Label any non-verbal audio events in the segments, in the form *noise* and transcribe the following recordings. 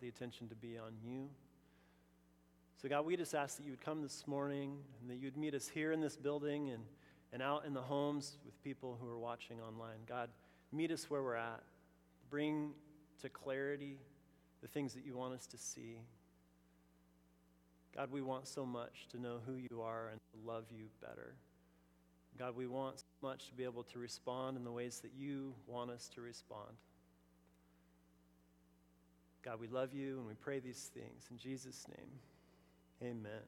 the attention to be on you. So, God, we just ask that you would come this morning and that you'd meet us here in this building and, and out in the homes with people who are watching online. God, meet us where we're at. Bring to clarity the things that you want us to see. God, we want so much to know who you are and to love you better. God, we want so much to be able to respond in the ways that you want us to respond. God, we love you and we pray these things. In Jesus' name, amen.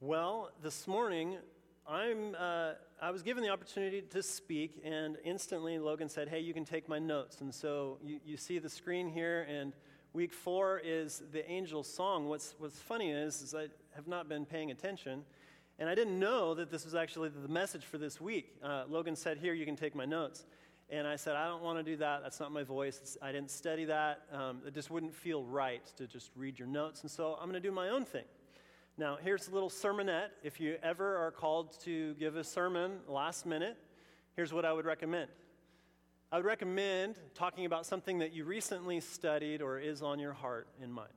Well, this morning, I'm, uh, I was given the opportunity to speak, and instantly Logan said, Hey, you can take my notes. And so you, you see the screen here, and week four is the angel's song. What's, what's funny is, is I have not been paying attention, and I didn't know that this was actually the message for this week. Uh, Logan said, Here, you can take my notes. And I said, I don't want to do that. That's not my voice. It's, I didn't study that. Um, it just wouldn't feel right to just read your notes. And so I'm going to do my own thing. Now, here's a little sermonette. If you ever are called to give a sermon last minute, here's what I would recommend. I would recommend talking about something that you recently studied or is on your heart and mind.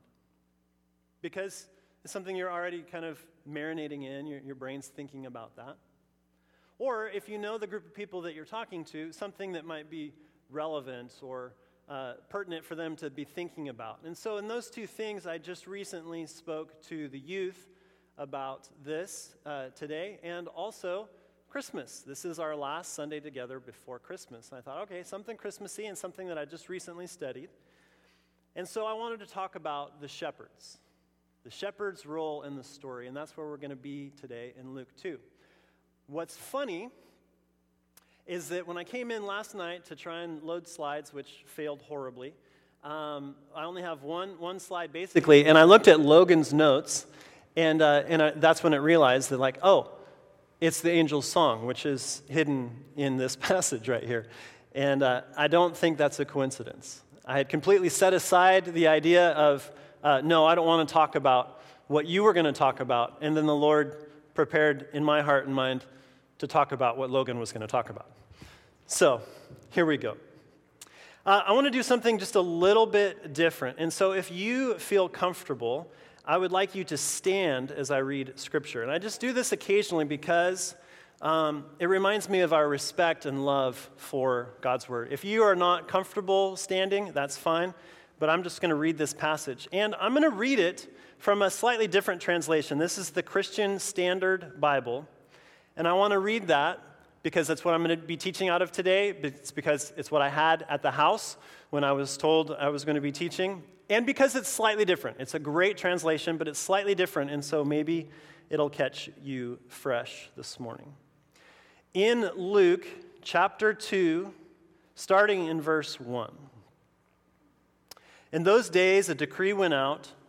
Because it's something you're already kind of marinating in, your, your brain's thinking about that. Or if you know the group of people that you're talking to, something that might be relevant or uh, pertinent for them to be thinking about. And so, in those two things, I just recently spoke to the youth about this uh, today and also Christmas. This is our last Sunday together before Christmas. And I thought, okay, something Christmassy and something that I just recently studied. And so, I wanted to talk about the shepherds, the shepherd's role in the story. And that's where we're going to be today in Luke 2. What's funny is that when I came in last night to try and load slides, which failed horribly, um, I only have one, one slide basically, and I looked at Logan's notes, and, uh, and I, that's when it realized that, like, oh, it's the angel's song, which is hidden in this *laughs* passage right here. And uh, I don't think that's a coincidence. I had completely set aside the idea of, uh, no, I don't want to talk about what you were going to talk about. And then the Lord prepared in my heart and mind to talk about what Logan was going to talk about. So, here we go. Uh, I want to do something just a little bit different. And so, if you feel comfortable, I would like you to stand as I read scripture. And I just do this occasionally because um, it reminds me of our respect and love for God's word. If you are not comfortable standing, that's fine. But I'm just going to read this passage. And I'm going to read it from a slightly different translation. This is the Christian Standard Bible. And I want to read that because that's what I'm going to be teaching out of today. It's because it's what I had at the house when I was told I was going to be teaching. And because it's slightly different. It's a great translation, but it's slightly different. And so maybe it'll catch you fresh this morning. In Luke chapter 2, starting in verse 1. In those days, a decree went out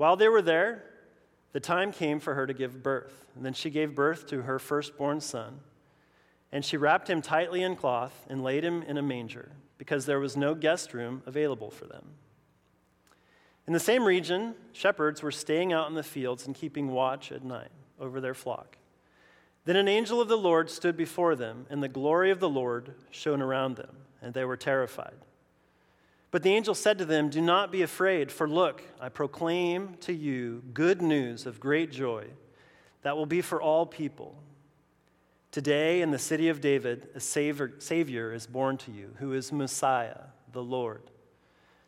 While they were there, the time came for her to give birth. And then she gave birth to her firstborn son. And she wrapped him tightly in cloth and laid him in a manger, because there was no guest room available for them. In the same region, shepherds were staying out in the fields and keeping watch at night over their flock. Then an angel of the Lord stood before them, and the glory of the Lord shone around them, and they were terrified. But the angel said to them, Do not be afraid, for look, I proclaim to you good news of great joy that will be for all people. Today, in the city of David, a savior, savior is born to you, who is Messiah, the Lord.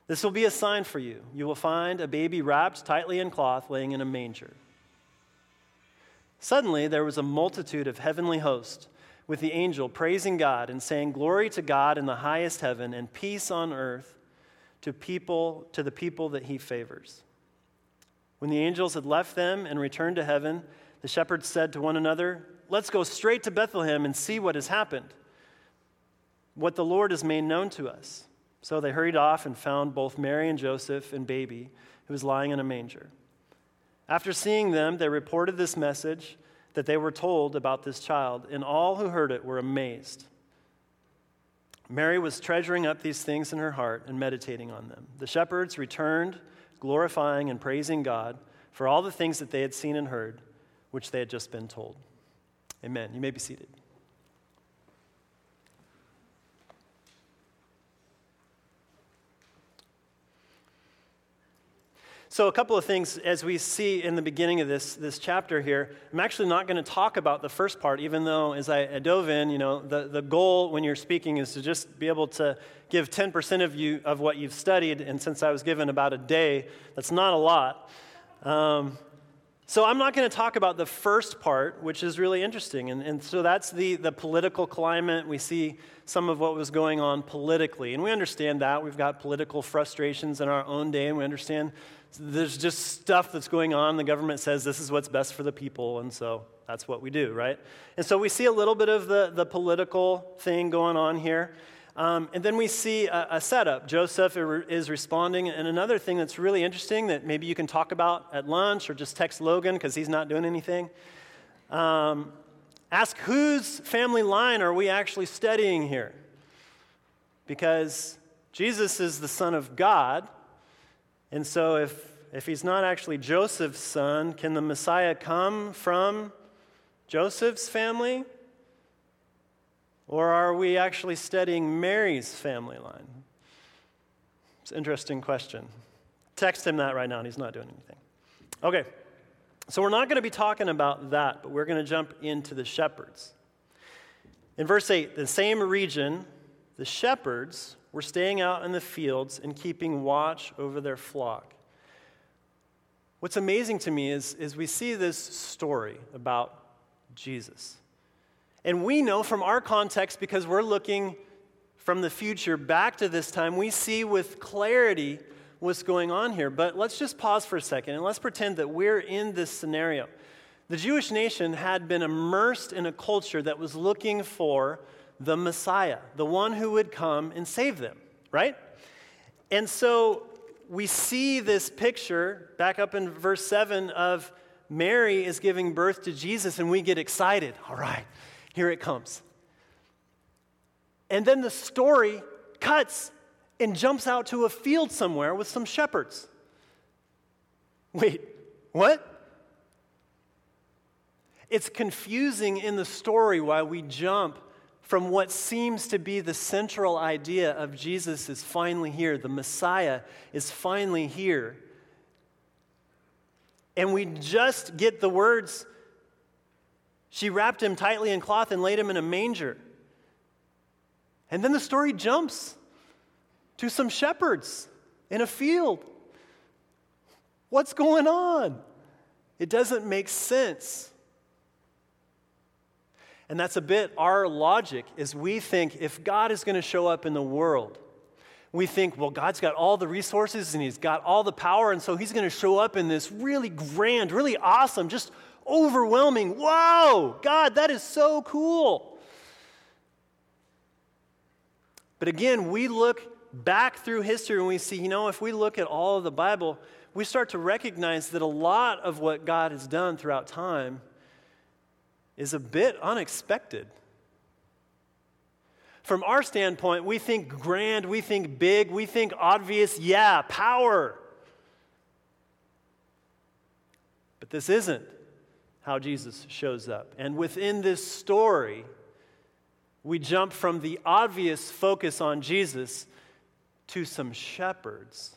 This will be a sign for you. You will find a baby wrapped tightly in cloth, laying in a manger. Suddenly, there was a multitude of heavenly hosts with the angel praising God and saying, Glory to God in the highest heaven, and peace on earth to people to the people that he favors. When the angels had left them and returned to heaven, the shepherds said to one another, Let's go straight to Bethlehem and see what has happened, what the Lord has made known to us. So they hurried off and found both Mary and Joseph and baby, who was lying in a manger. After seeing them, they reported this message that they were told about this child, and all who heard it were amazed. Mary was treasuring up these things in her heart and meditating on them. The shepherds returned, glorifying and praising God for all the things that they had seen and heard, which they had just been told. Amen. You may be seated. So, a couple of things as we see in the beginning of this, this chapter here. I'm actually not going to talk about the first part, even though as I, dove in, you know, the, the goal when you're speaking is to just be able to give 10% of you of what you've studied. And since I was given about a day, that's not a lot. Um, so I'm not going to talk about the first part, which is really interesting. And, and so that's the, the political climate. We see some of what was going on politically. And we understand that. We've got political frustrations in our own day, and we understand there's just stuff that's going on. The government says this is what's best for the people, and so that's what we do, right? And so we see a little bit of the, the political thing going on here. Um, and then we see a, a, setup. Joseph is responding. And another thing that's really interesting that maybe you can talk about at lunch or just text Logan because he's not doing anything. Um, ask whose family line are we actually studying here? Because Jesus is the Son of God. And so, if, if he's not actually Joseph's son, can the Messiah come from Joseph's family? Or are we actually studying Mary's family line? It's an interesting question. Text him that right now, and he's not doing anything. Okay, so we're not going to be talking about that, but we're going to jump into the shepherds. In verse 8, the same region, the shepherds were staying out in the fields and keeping watch over their flock. What's amazing to me is, is we see this story about Jesus. And we know from our context, because we're looking from the future back to this time, we see with clarity what's going on here. But let's just pause for a second and let's pretend that we're in this scenario. The Jewish nation had been immersed in a culture that was looking for the Messiah, the one who would come and save them, right? And so we see this picture back up in verse 7 of Mary is giving birth to Jesus, and we get excited. All right, here it comes. And then the story cuts and jumps out to a field somewhere with some shepherds. Wait, what? It's confusing in the story why we jump from what seems to be the central idea of Jesus is finally here, the Messiah is finally here. And we just get the words, she wrapped him tightly in cloth and laid him in a manger. And then the story jumps to some shepherds in a field. What's going on? It doesn't make sense. And that's a bit our logic is we think if God is going to show up in the world, we think, well, God's got all the resources and he's got all the power, and so he's going to show up in this really grand, really awesome, just overwhelming, wow, God, that is so cool. But again, we look back through history and we see, you know, if we look at all of the Bible, we start to recognize that a lot of what God has done throughout time is a bit unexpected. From our standpoint, we think grand, we think big, we think obvious, yeah, power. But this isn't how Jesus shows up. And within this story, we jump from the obvious focus on Jesus to some shepherds.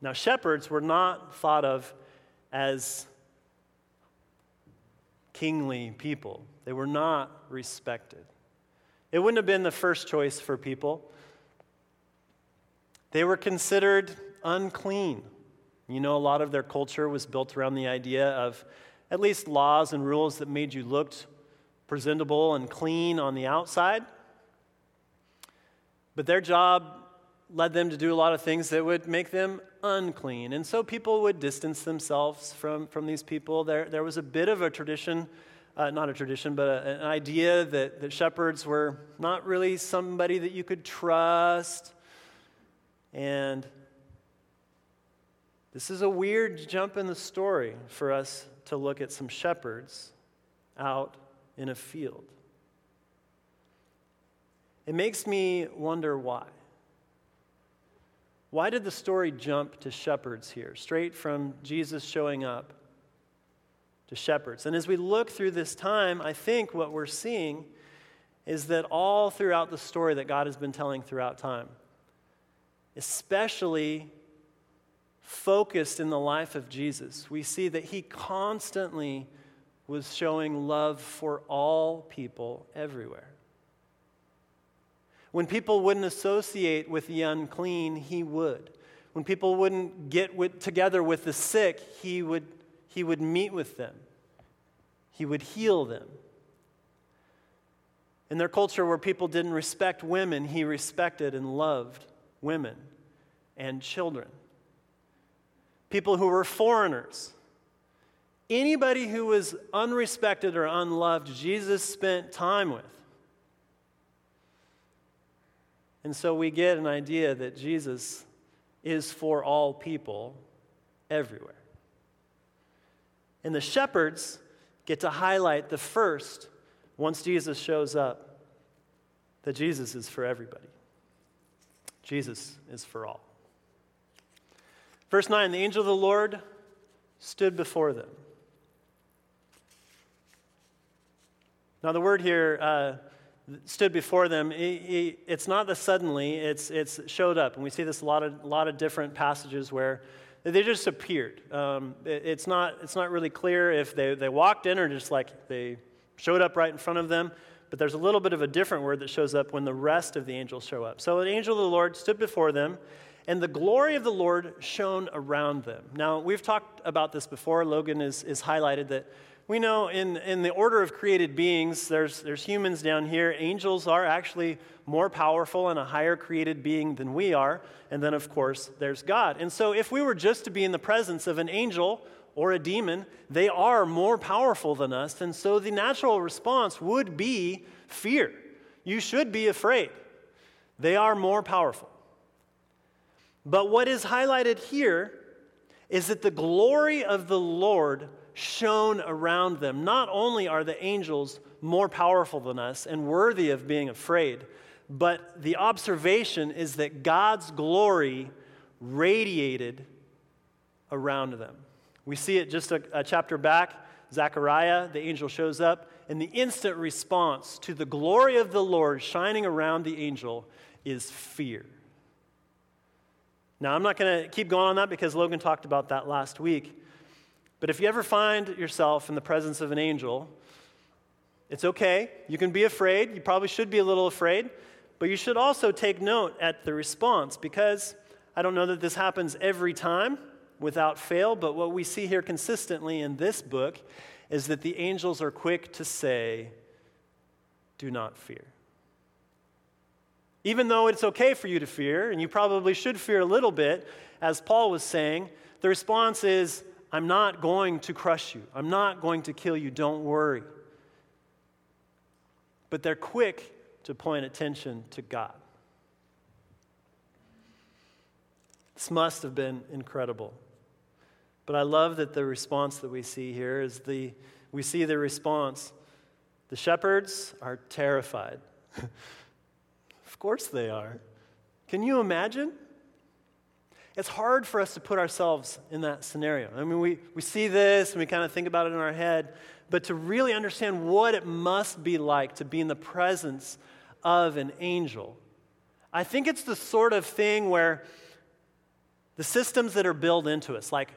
Now, shepherds were not thought of as kingly people. They were not respected. It wouldn't have been the first choice for people. They were considered unclean. You know, a lot of their culture was built around the idea of at least laws and rules that made you look presentable and clean on the outside. But their job led them to do a lot of things that would make them unclean. And so people would distance themselves from, from these people. There, there was a bit of a tradition uh, not a tradition, but a, an idea that, that shepherds were not really somebody that you could trust. And this is a weird jump in the story for us to look at some shepherds out in a field. It makes me wonder why. Why did the story jump to shepherds here, straight from Jesus showing up to shepherds? And as we look through this time, I think what we're seeing is that all throughout the story that God has been telling throughout time, especially focused in the life of Jesus, we see that he constantly was showing love for all people everywhere. When people wouldn't associate with the unclean, he would. When people wouldn't get with, together with the sick, he would, he would meet with them. He would heal them. In their culture where people didn't respect women, he respected and loved women and children. People who were foreigners. Anybody who was unrespected or unloved, Jesus spent time with. And so we get an idea that Jesus is for all people everywhere. And the shepherds get to highlight the first, once Jesus shows up, that Jesus is for everybody. Jesus is for all. Verse 9 the angel of the Lord stood before them. Now, the word here, uh, stood before them, it's not the suddenly, it's, it's showed up. And we see this a lot of, lot of different passages where they just appeared. Um, it's, not, it's not really clear if they, they walked in or just like they showed up right in front of them. But there's a little bit of a different word that shows up when the rest of the angels show up. So the angel of the Lord stood before them, and the glory of the Lord shone around them. Now, we've talked about this before. Logan is, is highlighted that we know in, in the order of created beings, there's, there's humans down here. Angels are actually more powerful and a higher created being than we are. And then, of course, there's God. And so, if we were just to be in the presence of an angel or a demon, they are more powerful than us. And so, the natural response would be fear. You should be afraid. They are more powerful. But what is highlighted here is that the glory of the Lord shone around them. Not only are the angels more powerful than us and worthy of being afraid, but the observation is that God's glory radiated around them. We see it just a, a chapter back. Zechariah, the angel shows up, and the instant response to the glory of the Lord shining around the angel is fear. Now, I'm not going to keep going on that because Logan talked about that last week. But if you ever find yourself in the presence of an angel, it's okay. You can be afraid. You probably should be a little afraid. But you should also take note at the response because I don't know that this happens every time without fail, but what we see here consistently in this book is that the angels are quick to say, Do not fear. Even though it's okay for you to fear, and you probably should fear a little bit, as Paul was saying, the response is, I'm not going to crush you. I'm not going to kill you. Don't worry. But they're quick to point attention to God. This must have been incredible. But I love that the response that we see here is the we see the response. The shepherds are terrified. *laughs* of course they are. Can you imagine? it's hard for us to put ourselves in that scenario. I mean, we, we see this and we kind of think about it in our head, but to really understand what it must be like to be in the presence of an angel, I think it's the sort of thing where the systems that are built into us, like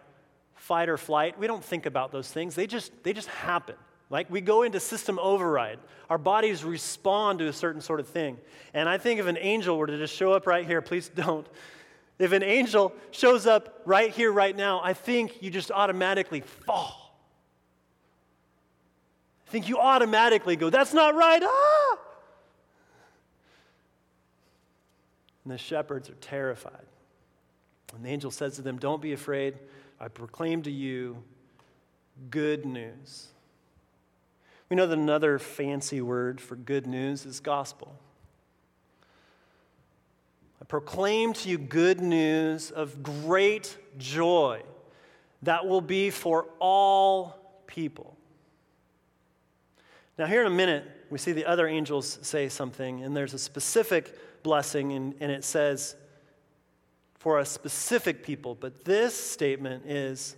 fight or flight, we don't think about those things. They just, they just happen. Like we go into system override. Our bodies respond to a certain sort of thing. And I think if an angel were to just show up right here, please *laughs* don't if an angel shows up right here, right now, I think you just automatically fall. I think you automatically go, that's not right. Ah! And the shepherds are terrified. And the angel says to them, Don't be afraid. I proclaim to you good news. We know that another fancy word for good news is gospel. I proclaim to you good news of great joy that will be for all people. Now, here in a minute, we see the other angels say something, and there's a specific blessing, and, and it says, for a specific people. But this statement is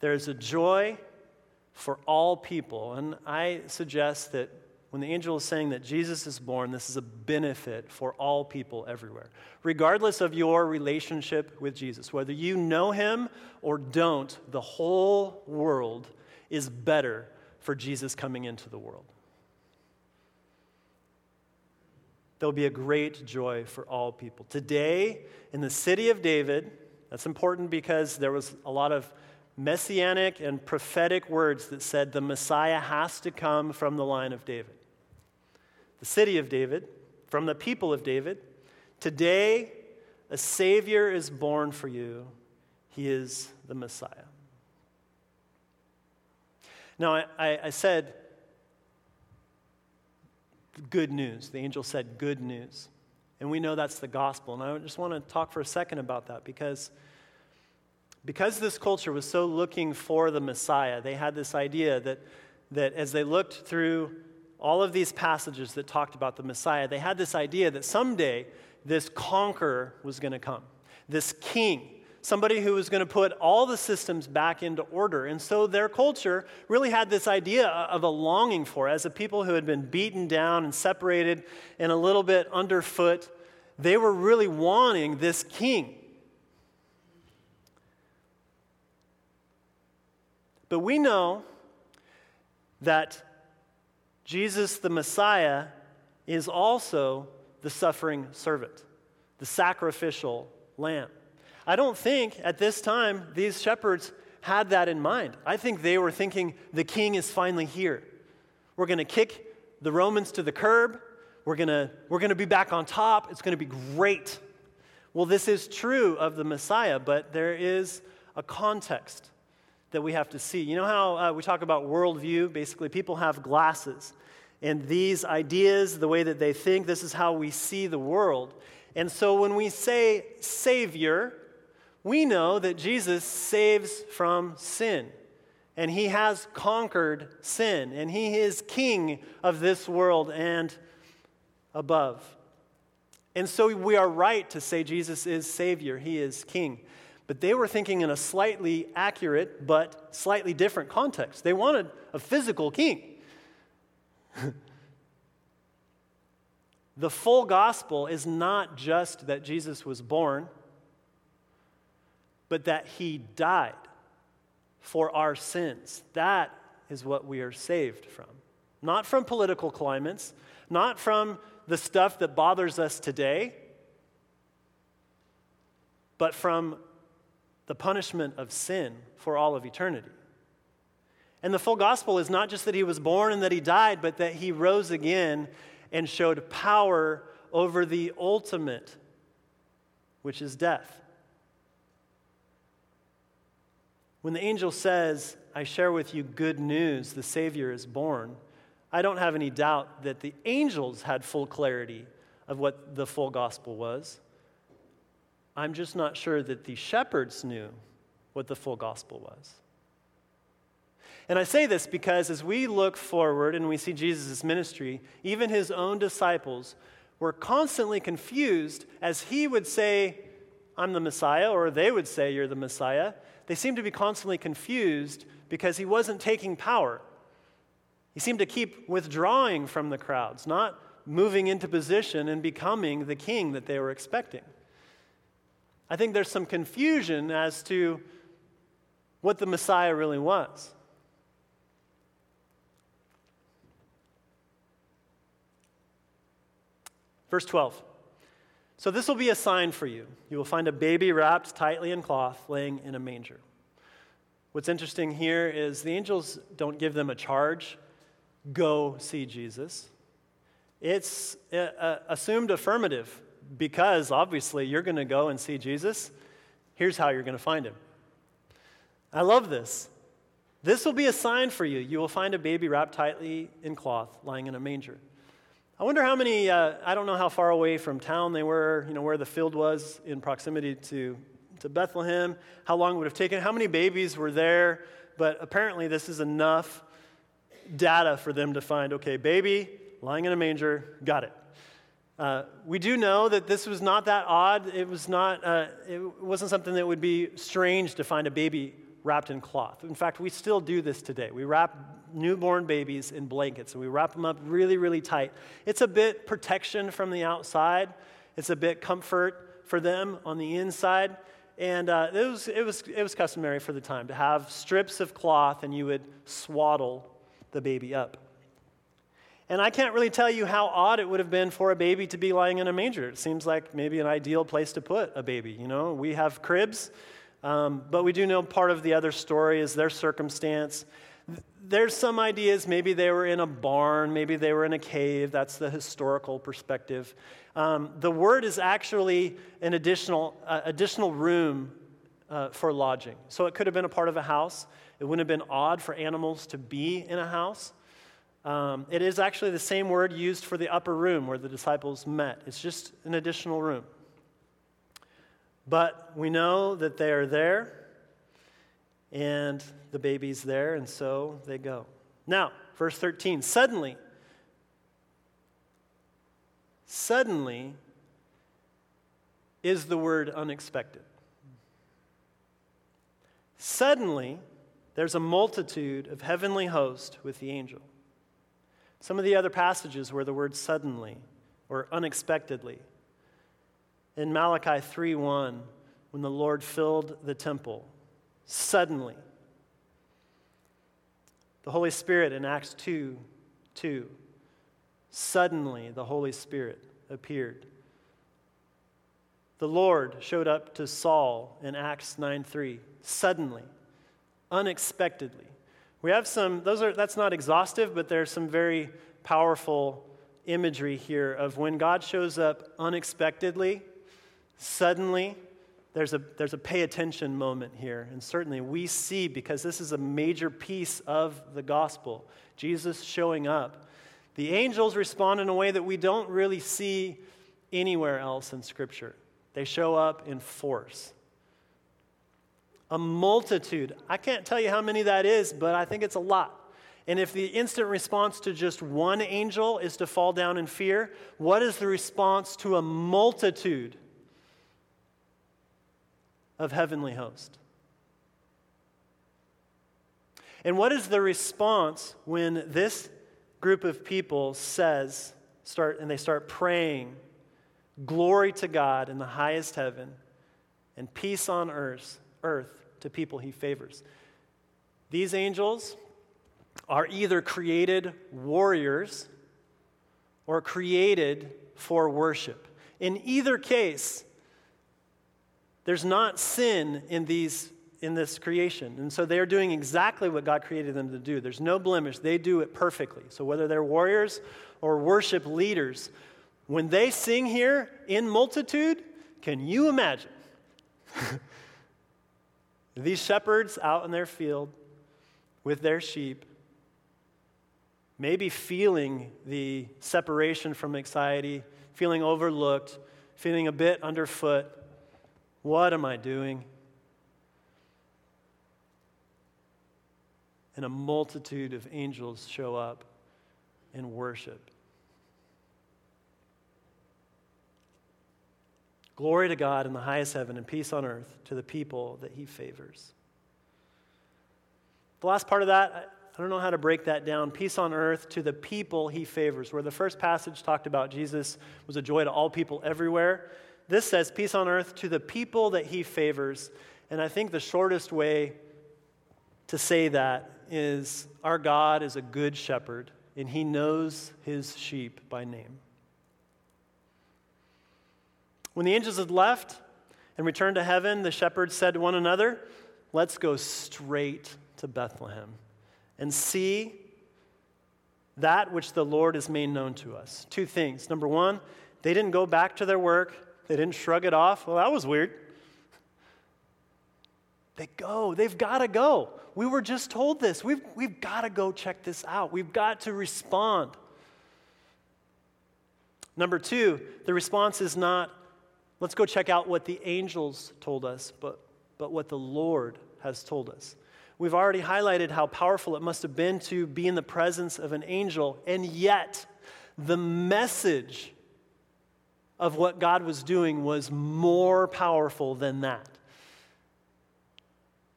there's a joy for all people. And I suggest that when the angel is saying that Jesus is born, this is a benefit for all people everywhere, regardless of your relationship with Jesus. Whether you know him or don't, the whole world is better for Jesus coming into the world. there'll be a great joy for all people. Today, in the city of David, that's important because there was a lot of messianic and prophetic words that said the Messiah has to come from the line of David. The city of David, from the people of David, today a Savior is born for you. He is the Messiah. Now, I, I, I said good news. The angel said good news. And we know that's the gospel. And I just want to talk for a second about that because, because this culture was so looking for the Messiah, they had this idea that, that as they looked through all of these passages that talked about the Messiah, they had this idea that someday this conqueror was going to come, this king somebody who was going to put all the systems back into order. And so their culture really had this idea of a longing for, as a people who had been beaten down and separated and a little bit underfoot, they were really wanting this king. But we know that Jesus the Messiah is also the suffering servant, the sacrificial lamb. I don't think at this time these shepherds had that in mind. I think they were thinking the king is finally here. We're going to kick the Romans to the curb. We're going to we're going to be back on top. It's going to be great. Well, this is true of the Messiah, but there is a context that we have to see. You know how uh, we talk about worldview? Basically, people have glasses. And these ideas, the way that they think, this is how we see the world. And so when we say Savior, we know that Jesus saves from sin. And he has conquered sin. And he is king of this world and above. And so we are right to say Jesus is Savior, He is King. But they were thinking in a slightly accurate but slightly different context. They wanted a physical king. *laughs* the full gospel is not just that Jesus was born but that he died for our sins. That is what we are saved from. Not from political climates, not from the stuff that bothers us today, but from the punishment of sin for all of eternity. And the full gospel is not just that he was born and that he died, but that he rose again and showed power over the ultimate, which is death. When the angel says, I share with you good news, the Savior is born, I don't have any doubt that the angels had full clarity of what the full gospel was. I'm just not sure that the shepherds knew what the full gospel was. And I say this because as we look forward and we see Jesus' ministry, even his own disciples were constantly confused as he would say, I'm the Messiah, or they would say, You're the Messiah they seemed to be constantly confused because he wasn't taking power. He seemed to keep withdrawing from the crowds, not moving into position and becoming the king that they were expecting. I think there's some confusion as to what the Messiah really was. Verse 12. So this will be a sign for you. You will find a baby wrapped tightly in cloth, laying in a manger. What's interesting here is the angels don't give them a charge go see Jesus. It's a, assumed affirmative because obviously you're going to go and see Jesus. Here's how you're going to find him. I love this. This will be a sign for you. You will find a baby wrapped tightly in cloth, lying in a manger. I wonder how many, uh, I don't know how far away from town they were, you know, where the field was in proximity to, to Bethlehem, how long it would have taken, how many babies were there, but apparently this is enough data for them to find okay, baby lying in a manger, got it. Uh, we do know that this was not that odd. It was not. Uh, it wasn't something that would be strange to find a baby wrapped in cloth. In fact, we still do this today. We wrap newborn babies in blankets and we wrap them up really, really tight. It's a bit protection from the outside. It's a bit comfort for them on the inside. And uh, it, was, it, was, it was customary for the time to have strips of cloth and you would swaddle the baby up. And I can't really tell you how odd it would have been for a baby to be lying in a manger. It seems like maybe an ideal place to put a baby. You know, we have cribs, um, but we do know part of the other story is their circumstance. There's some ideas maybe they were in a barn, maybe they were in a cave. That's the historical perspective. Um, the word is actually an additional, uh, additional room uh, for lodging. So it could have been a part of a house. It wouldn't have been odd for animals to be in a house. Um, it is actually the same word used for the upper room where the disciples met. It's just an additional room. But we know that they are there and the baby's there, and so they go. Now, verse 13 suddenly, suddenly is the word unexpected. Suddenly, there's a multitude of heavenly hosts with the angel. Some of the other passages where the word suddenly or unexpectedly. In Malachi 3:1, when the Lord filled the temple, suddenly. The Holy Spirit in Acts 2 2. Suddenly the Holy Spirit appeared. The Lord showed up to Saul in Acts 9 3. Suddenly unexpectedly. We have some, those are, that's not exhaustive, but there's some very powerful imagery here of when God shows up unexpectedly, suddenly, there's a, there's a pay attention moment here. And certainly we see, because this is a major piece of the gospel, Jesus showing up. The angels respond in a way that we don't really see anywhere else in Scripture. They show up in force a multitude. I can't tell you how many that is, but I think it's a lot. And if the instant response to just one angel is to fall down in fear, what is the response to a multitude of heavenly hosts? And what is the response when this group of people says, start, and they start praying, glory to God in the highest heaven and peace on earth, earth to people he favors. These angels are either created warriors or created for worship. In either case, there's not sin in these in this creation. And so they're doing exactly what God created them to do. There's no blemish. They do it perfectly. So whether they're warriors or worship leaders, when they sing here in multitude, can you imagine? *laughs* These shepherds out in their field with their sheep, maybe feeling the separation from anxiety, feeling overlooked, feeling a bit underfoot. What am I doing? And a multitude of angels show up and worship. Glory to God in the highest heaven and peace on earth to the people that he favors. The last part of that, I don't know how to break that down. Peace on earth to the people he favors. Where the first passage talked about Jesus was a joy to all people everywhere, this says peace on earth to the people that he favors. And I think the shortest way to say that is our God is a good shepherd, and he knows his sheep by name. When the angels had left and returned to heaven, the shepherds said to one another, Let's go straight to Bethlehem and see that which the Lord has made known to us. Two things. Number one, they didn't go back to their work, they didn't shrug it off. Well, that was weird. They go. They've got to go. We were just told this. We've, we've got to go check this out. We've got to respond. Number two, the response is not, let's go check out what the angels told us, but, but what the Lord has told us. We've already highlighted how powerful it must have been to be in the presence of an angel, and yet the message of what God was doing was more powerful than that.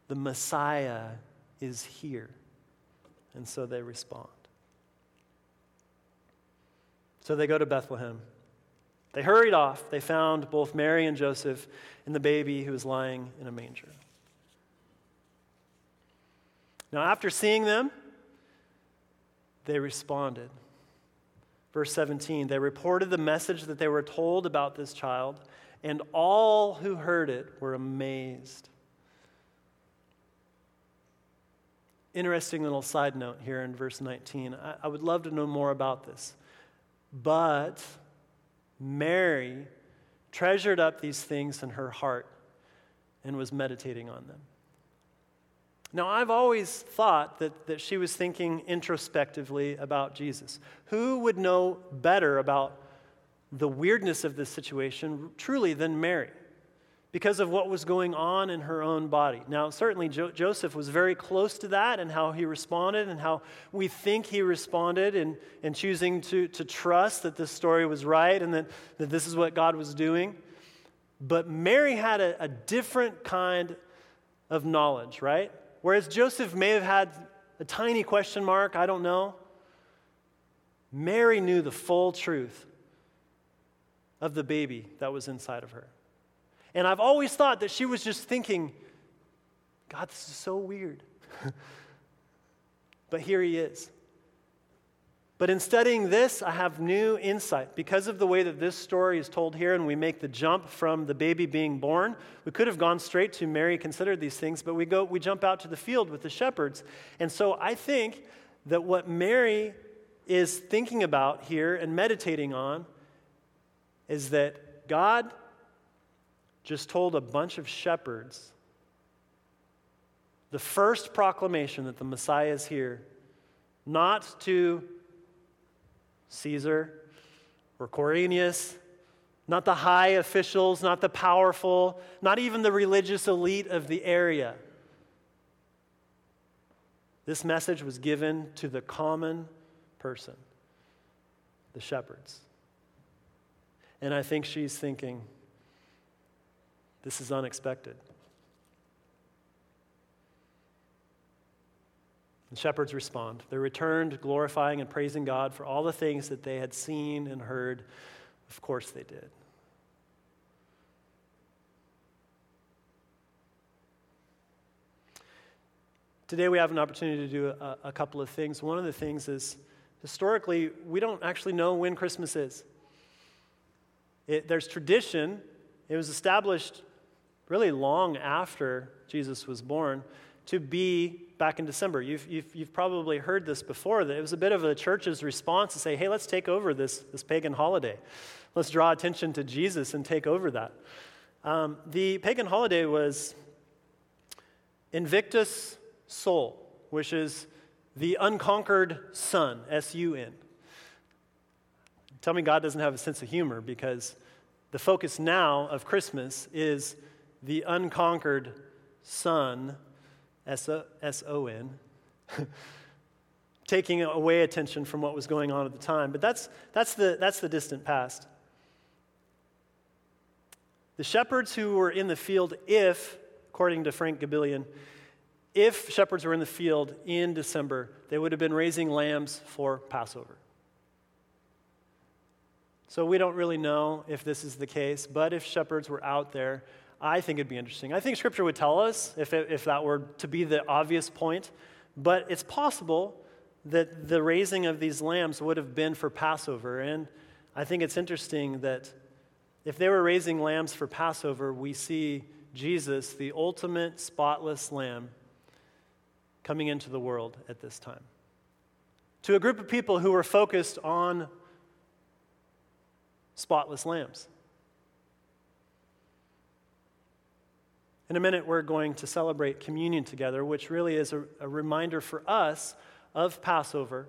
The Messiah is here. And so they respond. So they go to Bethlehem. They hurried off. They found both Mary and Joseph and the baby who was lying in a manger. Now, after seeing them, they responded. Verse 17 they reported the message that they were told about this child, and all who heard it were amazed. Interesting little side note here in verse 19. I, I would love to know more about this. But Mary treasured up these things in her heart and was meditating on them. Now, I've always thought that, that she was thinking introspectively about Jesus. Who would know better about the weirdness of this situation truly than Mary? Because of what was going on in her own body. Now, certainly jo- Joseph was very close to that and how he responded and how we think he responded in, in choosing to, to trust that this story was right and that, that this is what God was doing. But Mary had a, a different kind of knowledge, right? Whereas Joseph may have had a tiny question mark, I don't know, Mary knew the full truth of the baby that was inside of her. And I've always thought that she was just thinking, God, this is so weird. *laughs* but here he is. But in studying this, I have new insight. Because of the way that this story is told here, and we make the jump from the baby being born, we could have gone straight to Mary considered these things, but we, go, we jump out to the field with the shepherds. And so I think that what Mary is thinking about here and meditating on is that God just told a bunch of shepherds the first proclamation that the Messiah is here, not to Caesar or Quirinius, not the high officials, not the powerful, not even the religious elite of the area. This message was given to the common person, the shepherds. And I think she's thinking, this is unexpected. The shepherds respond. They returned, glorifying and praising God for all the things that they had seen and heard. Of course, they did. Today, we have an opportunity to do a, a, couple of things. One of the things is historically, we don't actually know when Christmas is. It, there's tradition, it was established really long after Jesus was born to be back in December. You've, you've, you've, probably heard this before that it was a bit of the church's response to say, hey, let's take over this, this pagan holiday. Let's draw attention to Jesus and take over that. Um, the pagan holiday was Invictus Sol, which is the unconquered sun, S U N. Tell me God doesn't have a sense of humor because the focus now of Christmas is the unconquered sun S O N, *laughs* taking away attention from what was going on at the time. But that's, that's, the, that's the distant past. The shepherds who were in the field, if, according to Frank Gaebelein, if shepherds were in the field in December, they would have been raising lambs for Passover. So we don't really know if this is the case, but if shepherds were out there, I think it'd be interesting. I think Scripture would tell us if, it, if that were to be the obvious point, but it's possible that the raising of these lambs would have been for Passover. And I think it's interesting that if they were raising lambs for Passover, we see Jesus, the ultimate spotless lamb, coming into the world at this time. To a group of people who were focused on spotless lambs. In a minute, we're going to celebrate communion together, which really is a, a, reminder for us of Passover,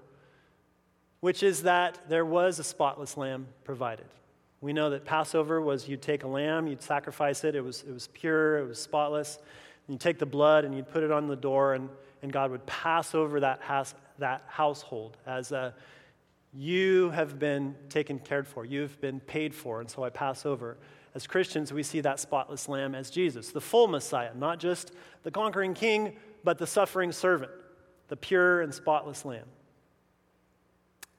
which is that there was a spotless lamb provided. We know that Passover was you'd take a lamb, you'd sacrifice it, it was, it was pure, it was spotless. And you'd take the blood and you'd put it on the door, and, and God would pass over that, has, that household as a, you have been taken cared for, you've been paid for, and so I pass over. As Christians, we see that spotless lamb as Jesus, the full Messiah, not just the conquering king, but the suffering servant, the pure and spotless lamb.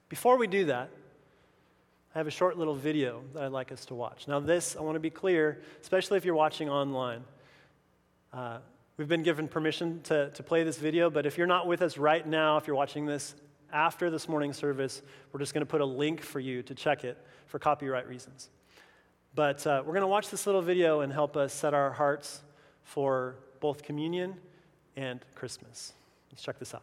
Before we do that, I have a short little video that I'd like us to watch. Now, this, I want to be clear, especially if you're watching online. Uh, we've been given permission to, to play this video, but if you're not with us right now, if you're watching this after this morning service, we're just going to put a link for you to check it for copyright reasons. But uh, we're going to watch this little video and help us set our hearts for both communion and Christmas. Let's check this out.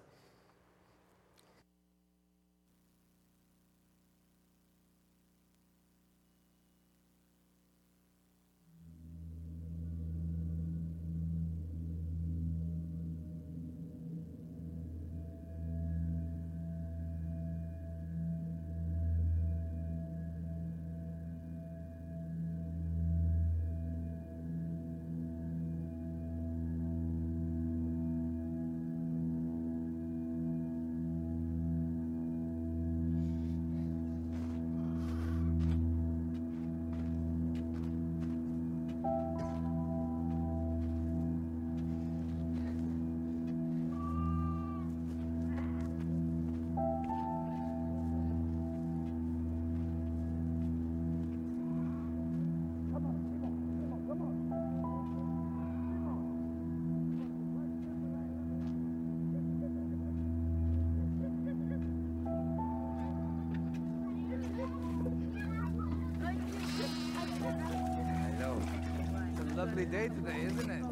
Day today, isn't it?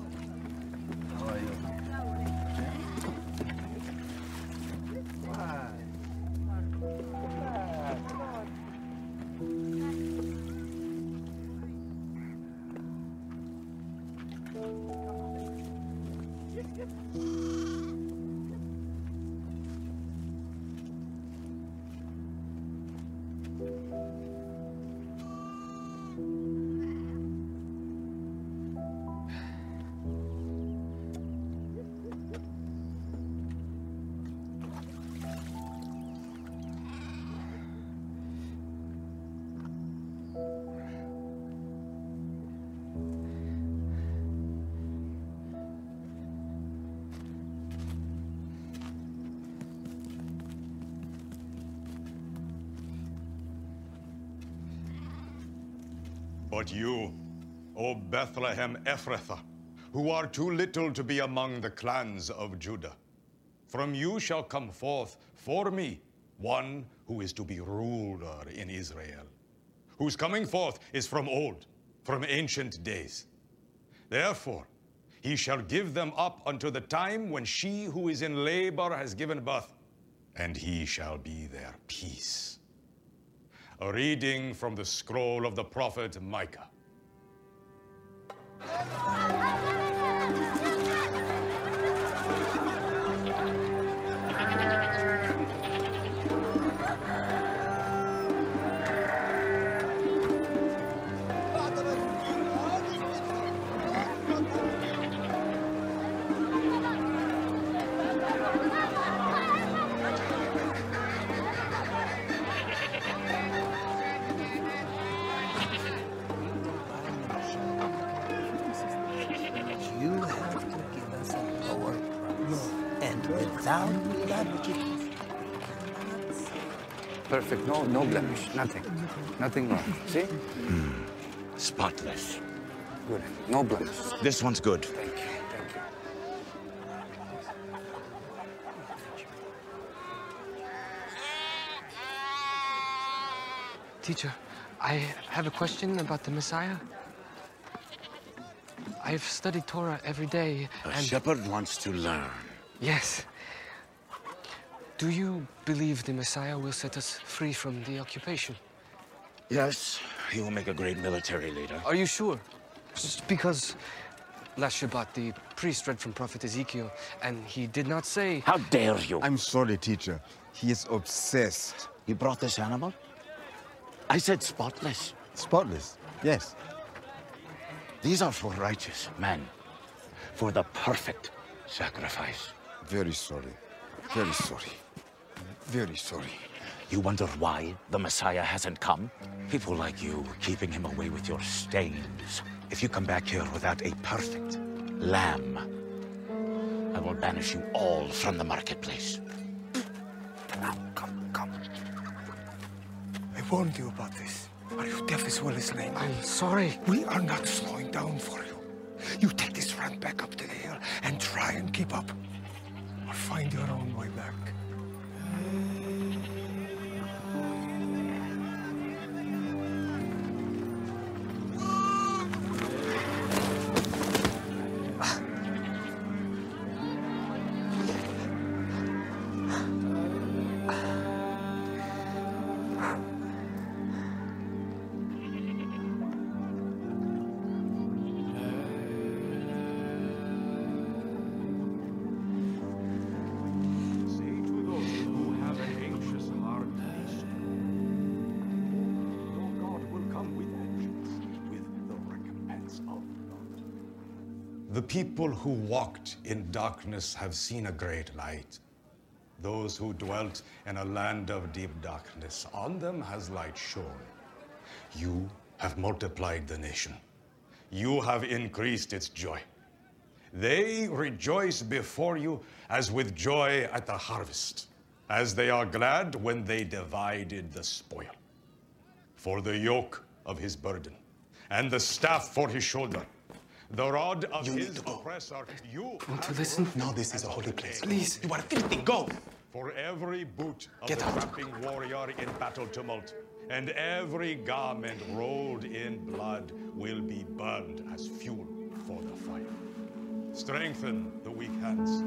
But you, O Bethlehem Ephrathah, who are too little to be among the clans of Judah, from you shall come forth for me one who is to be ruler in Israel, whose coming forth is from old, from ancient days. Therefore, he shall give them up unto the time when she who is in labor has given birth, and he shall be their peace. A reading from the scroll of the prophet Micah. *laughs* Perfect. No, no blemish. Nothing. Nothing wrong. See? Mm. Spotless. Good. No blemish. This one's good. Thank you. Thank you. Teacher, I have a question about the Messiah. I've studied Torah every day. A and... shepherd wants to learn. Yes. Do you believe the Messiah will set us free from the occupation? Yes, he will make a great military leader. Are you sure? Just because last Shabbat, the priest read from Prophet Ezekiel, and he did not say. How dare you? I'm sorry, teacher. He is obsessed. You brought this animal? I said spotless. Spotless. Yes. These are for righteous men. For the perfect sacrifice. Very sorry. Very sorry. Very sorry. You wonder why the Messiah hasn't come? People like you keeping him away with your stains. If you come back here without a perfect lamb, I will banish you all from the marketplace. Now, come, come. I warned you about this. Are you deaf as well as lame? I'm sorry. We are not slowing down for you. You take this run back up to the hill and try and keep up. Or find your own way back. People who walked in darkness have seen a great light. Those who dwelt in a land of deep darkness, on them has light shone. You have multiplied the nation. You have increased its joy. They rejoice before you as with joy at the harvest, as they are glad when they divided the spoil. For the yoke of his burden, and the staff for his shoulder, the rod of You his oppressor, you Want to listen? No, this is a holy place. Please. You are filthy. Go. For every boot of Get the out. trapping warrior in battle tumult, and every garment rolled in blood will be burned as fuel for the fire. Strengthen the weak hands.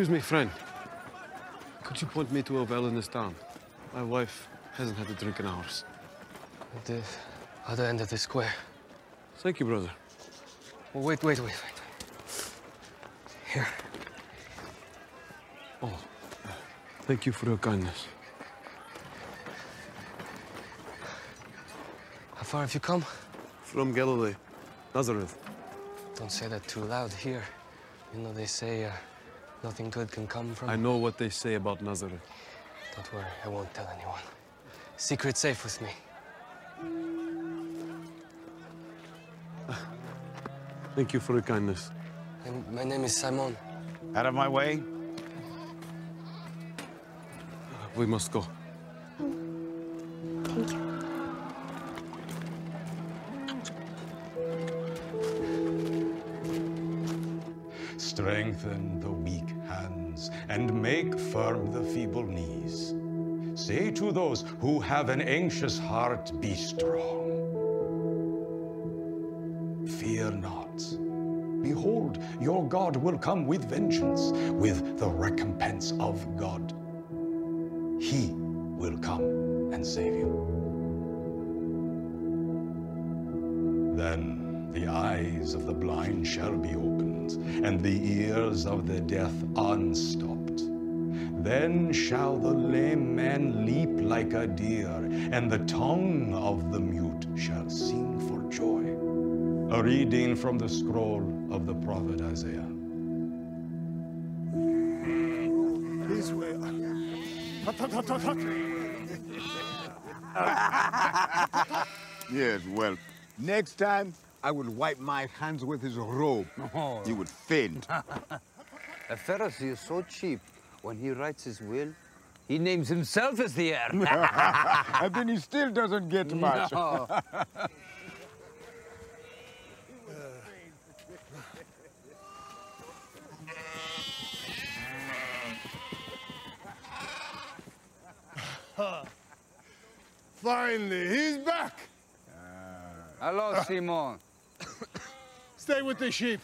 Excuse me, friend. Could you point me to a well in this town? My wife hasn't had a drink in hours. At the other end of the square. Thank you, brother. Oh, wait, wait, wait, wait. Here. Oh, thank you for your kindness. How far have you come? From Galilee, Nazareth. Don't say that too loud here. You know, they say uh, nothing good can come from. I know what they say about Nazareth. Don't worry, I won't tell anyone. Secret safe with me. *laughs* Thank you for your kindness. And my name is Simon. Out of my way. We must go. Thank you. Strengthen the weak hands and make firm the feeble knees. Say to those who have an anxious heart, Be strong. Fear not. Behold, your God will come with vengeance, with the recompense of God. He will come and save you. Then the eyes of the blind shall be opened, and the ears of the deaf unstopped. Then shall the lame man leap like a deer, and the tongue of the mute shall sing for joy. A reading from the scroll of the prophet Isaiah. This way. *laughs* Yes, well, next time I will wipe my hands with his robe. Oh. He would faint. *laughs* A Pharisee is so cheap. When he writes his will, he names himself as the heir. *laughs* and then he still doesn't get much. No. *laughs* Finally, he's back. Hello, Simon. Stay with the sheep.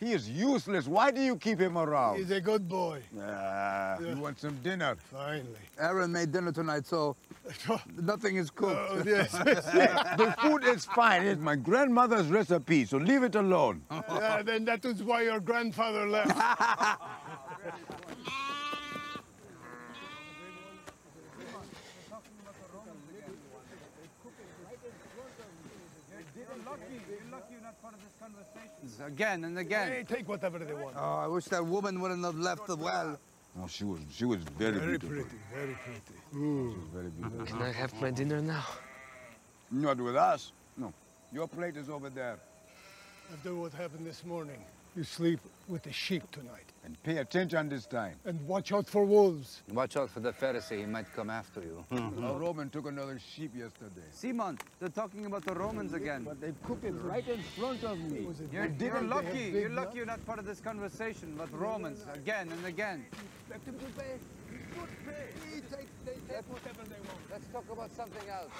He is useless. Why do you keep him around? He's a good boy. Ah, Yeah. you want some dinner? Finally. Aaron made dinner tonight, so *laughs* nothing is cooked. Oh, *laughs* yes. *laughs* the food is fine. It's my grandmother's recipe, so leave it alone. yeah, then that is why your grandfather left. Again and again. They take whatever they want. Oh, I wish that woman wouldn't have left the well. Oh, she was she was very, Very beautiful. pretty, very pretty. She was very beautiful. Mm. Can I have my dinner now? Not with us. No. Your plate is over there. After what happened this morning, you sleep with the sheep tonight. And pay attention this time. And watch out for wolves. Watch out for the Pharisee, he might come after you. *laughs* A Roman took another sheep yesterday. Simon, they're talking about the Romans again. But they cooked it right in front of me. You're, you're lucky. You're lucky you're not part of this conversation. But Romans, again and again. Let them be paid. Good pay. They take, they take whatever they want. Let's talk about something else.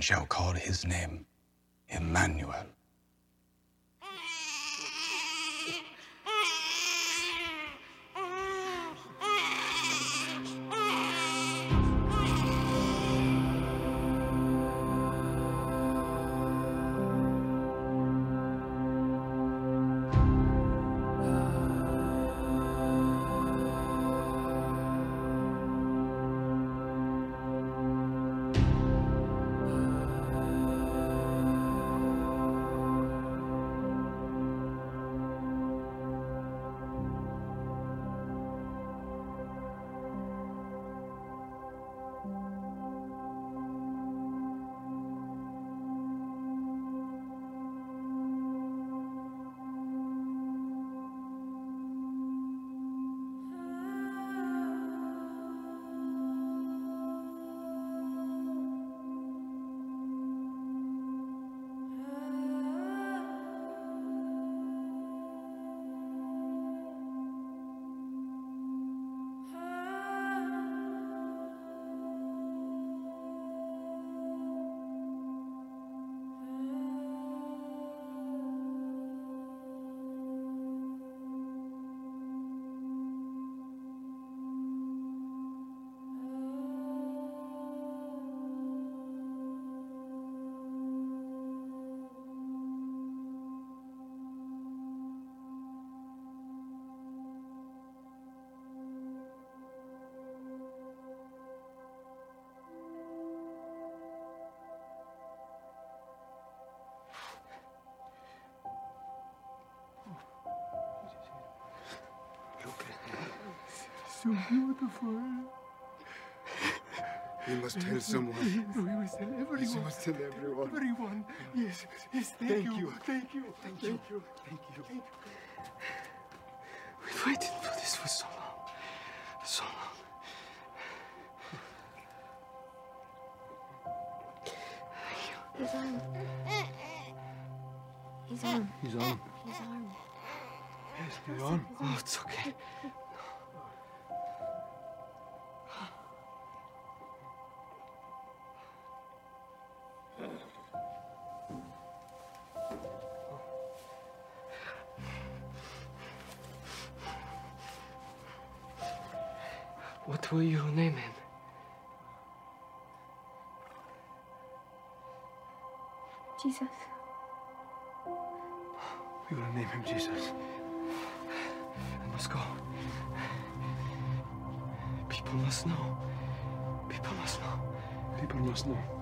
And shall call his name Emmanuel. So beautiful. *laughs* We must tell someone. We must tell everyone. We must tell everyone. Everyone. Yes, yes, thank, Thank you. you. Thank you. Thank you. Thank you. We've waited for this for so long. So long. His arm. His arm. He's on. His arm. Yes, he's on. Oh, it's okay. What will you name him? Jesus. We will name him Jesus. I must go. People must know. People must know. People must know.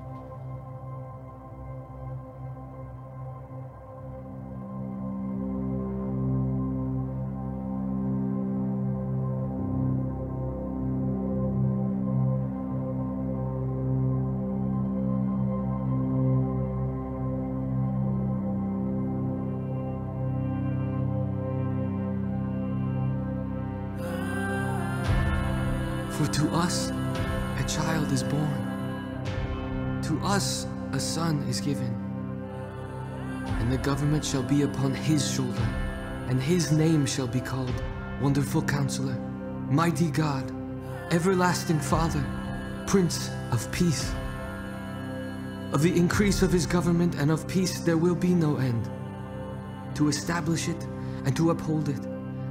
Given, and the government shall be upon his shoulder, and his name shall be called Wonderful Counselor, Mighty God, Everlasting Father, Prince of Peace. Of the increase of his government and of peace there will be no end, to establish it and to uphold it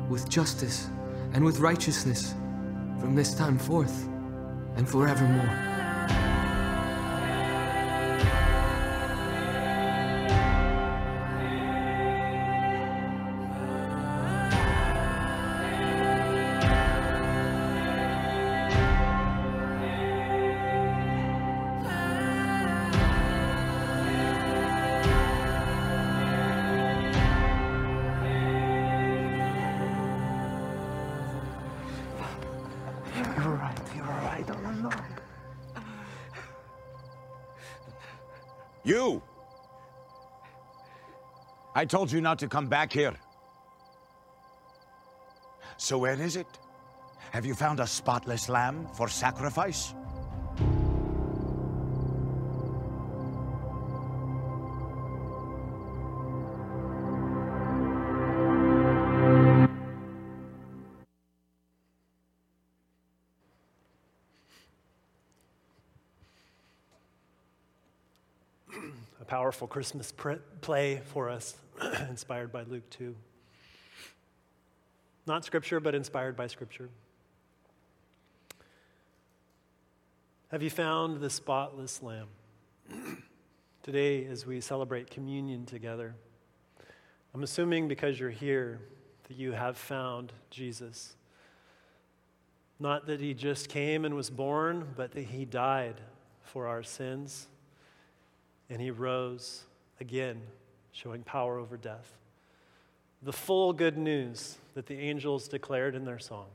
with justice and with righteousness from this time forth and forevermore. You! I told you not to come back here. So where is it? Have you found a spotless lamb for sacrifice? Powerful Christmas pr- play for us, *clears throat* inspired by Luke 2. Not scripture, but inspired by scripture. Have you found the spotless lamb? *clears throat* Today, as we celebrate communion together, I'm assuming because you're here that you have found Jesus. Not that he just came and was born, but that he died for our sins and he rose again, showing power over death. The full good news that the angels declared in their song.